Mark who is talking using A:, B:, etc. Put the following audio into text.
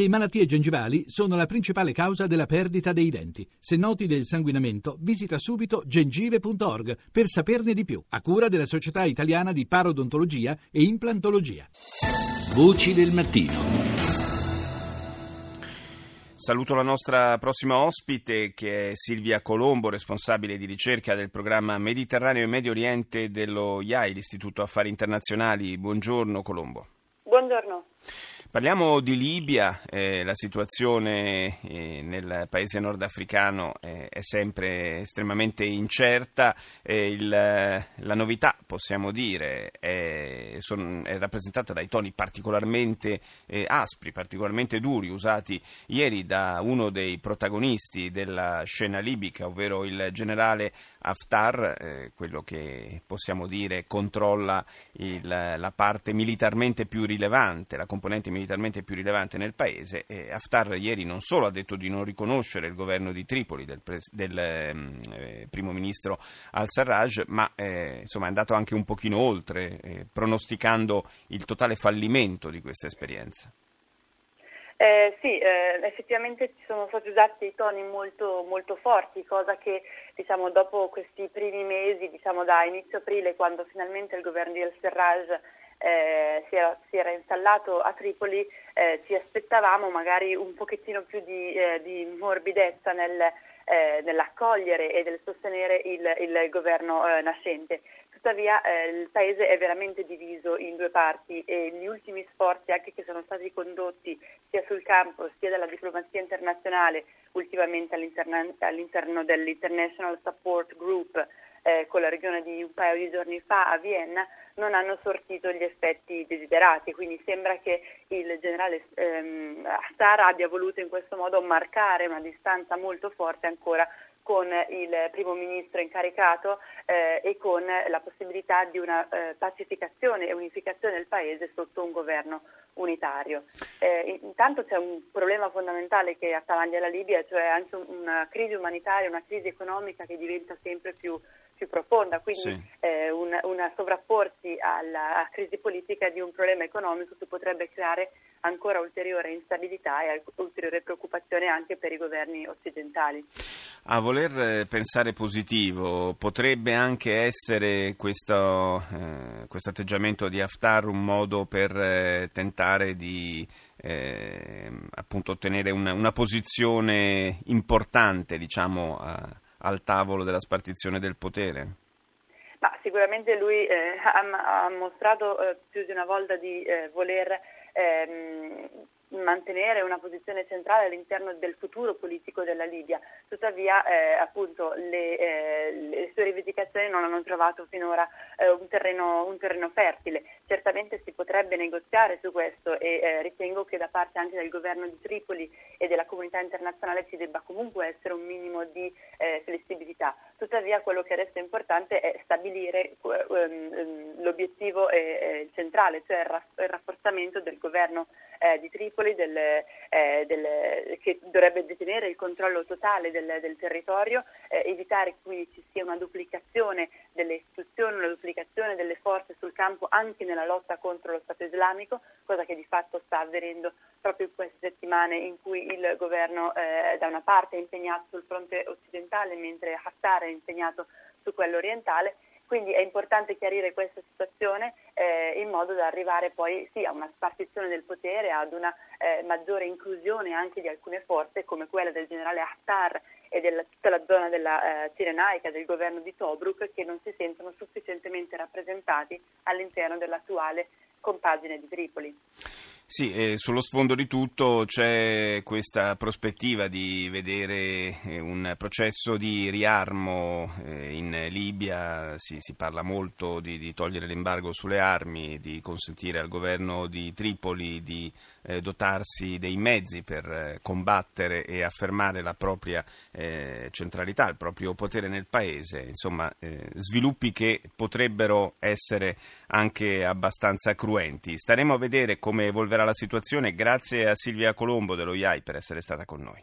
A: Le malattie gengivali sono la principale causa della perdita dei denti. Se noti del sanguinamento, visita subito gengive.org per saperne di più, a cura della Società Italiana di Parodontologia e Implantologia.
B: Voci del mattino.
C: Saluto la nostra prossima ospite che è Silvia Colombo, responsabile di ricerca del programma Mediterraneo e Medio Oriente dello IAI, l'Istituto Affari Internazionali. Buongiorno Colombo.
D: Buongiorno.
C: Parliamo di Libia, eh, la situazione eh, nel paese nordafricano eh, è sempre estremamente incerta, il, la novità possiamo dire è, son, è, rappresentata dai toni particolarmente eh, aspri, particolarmente duri usati ieri da uno dei protagonisti della scena libica, ovvero il generale Haftar, eh, quello che possiamo dire controlla il, la parte militarmente più rilevante, la componente militarmente militarmente più rilevante nel paese. E Haftar ieri non solo ha detto di non riconoscere il governo di Tripoli del, pres- del ehm, eh, primo ministro al-Sarraj, ma eh, insomma è andato anche un pochino oltre, eh, pronosticando il totale fallimento di questa esperienza.
D: Eh, sì, eh, effettivamente ci sono stati usati toni molto, molto forti, cosa che diciamo, dopo questi primi mesi, diciamo, da inizio aprile, quando finalmente il governo di al-Serraj eh, si, era, si, era, installato a Tripoli, eh, ci aspettavamo magari un pochettino più di, eh, di morbidezza nel, eh, nell'accogliere e nel sostenere il, il governo eh, nascente. Tuttavia eh, il Paese è veramente diviso in due parti e gli ultimi sforzi anche che sono stati condotti sia sul campo sia dalla diplomazia internazionale, ultimamente all'interno, all'interno dell'International Support Group, eh, con la regione di un paio di giorni fa a Vienna non hanno sortito gli effetti desiderati, quindi sembra che il generale ehm, Haftar abbia voluto in questo modo marcare una distanza molto forte ancora con il primo ministro incaricato eh, e con la possibilità di una eh, pacificazione e unificazione del paese sotto un governo unitario. Eh, intanto c'è un problema fondamentale che attanaglia la Libia, cioè anche una crisi umanitaria, una crisi economica che diventa sempre più più profonda, quindi sì. eh, un, una sovrapporsi alla crisi politica di un problema economico che potrebbe creare ancora ulteriore instabilità e ulteriore preoccupazione anche per i governi occidentali.
C: A voler eh, pensare positivo, potrebbe anche essere questo, eh, questo atteggiamento di Haftar un modo per eh, tentare di eh, appunto ottenere una, una posizione importante, diciamo, a al tavolo della spartizione del potere?
D: Ma sicuramente lui eh, ha, ha, mostrato eh, più di una volta di eh, voler ehm, mantenere una posizione centrale all'interno del futuro politico della Libia. Tuttavia, eh, appunto, le, eh, le, sue rivendicazioni non hanno trovato finora eh, un, terreno, un, terreno, fertile. Certamente si potrebbe negoziare su questo e eh, ritengo che da parte anche del governo di Tripoli e della comunità internazionale ci debba comunque essere un minimo di eh, flessibilità. Tuttavia, quello che resta importante è stabilire ehm, l'obiettivo centrale, cioè il rafforzamento del governo di Tripoli del, eh, del, che dovrebbe detenere il controllo totale del, del territorio, eh, evitare che ci sia una duplicazione delle istituzioni, una duplicazione delle forze sul campo anche nella lotta contro lo Stato islamico, cosa che di fatto sta avvenendo proprio in queste settimane in cui il governo eh, da una parte è impegnato sul fronte occidentale mentre Haftar è impegnato su quello orientale quindi è importante chiarire questa situazione eh, in modo da arrivare poi sì, a una spartizione del potere, ad una eh, maggiore inclusione anche di alcune forze come quella del generale Haftar e di tutta la zona della eh, Cirenaica, del governo di Tobruk, che non si sentono sufficientemente rappresentati all'interno dell'attuale compagine di Tripoli.
C: Sì, eh, sullo sfondo di tutto c'è questa prospettiva di vedere eh, un processo di riarmo eh, in Libia, si, si parla molto di, di, togliere l'embargo sulle armi, di consentire al governo di Tripoli di eh, dotarsi dei mezzi per combattere e affermare la propria centralità, il proprio potere nel paese, insomma sviluppi che potrebbero essere anche abbastanza cruenti. Staremo a vedere come evolverà la situazione. Grazie a Silvia Colombo dello IAI per essere stata con noi.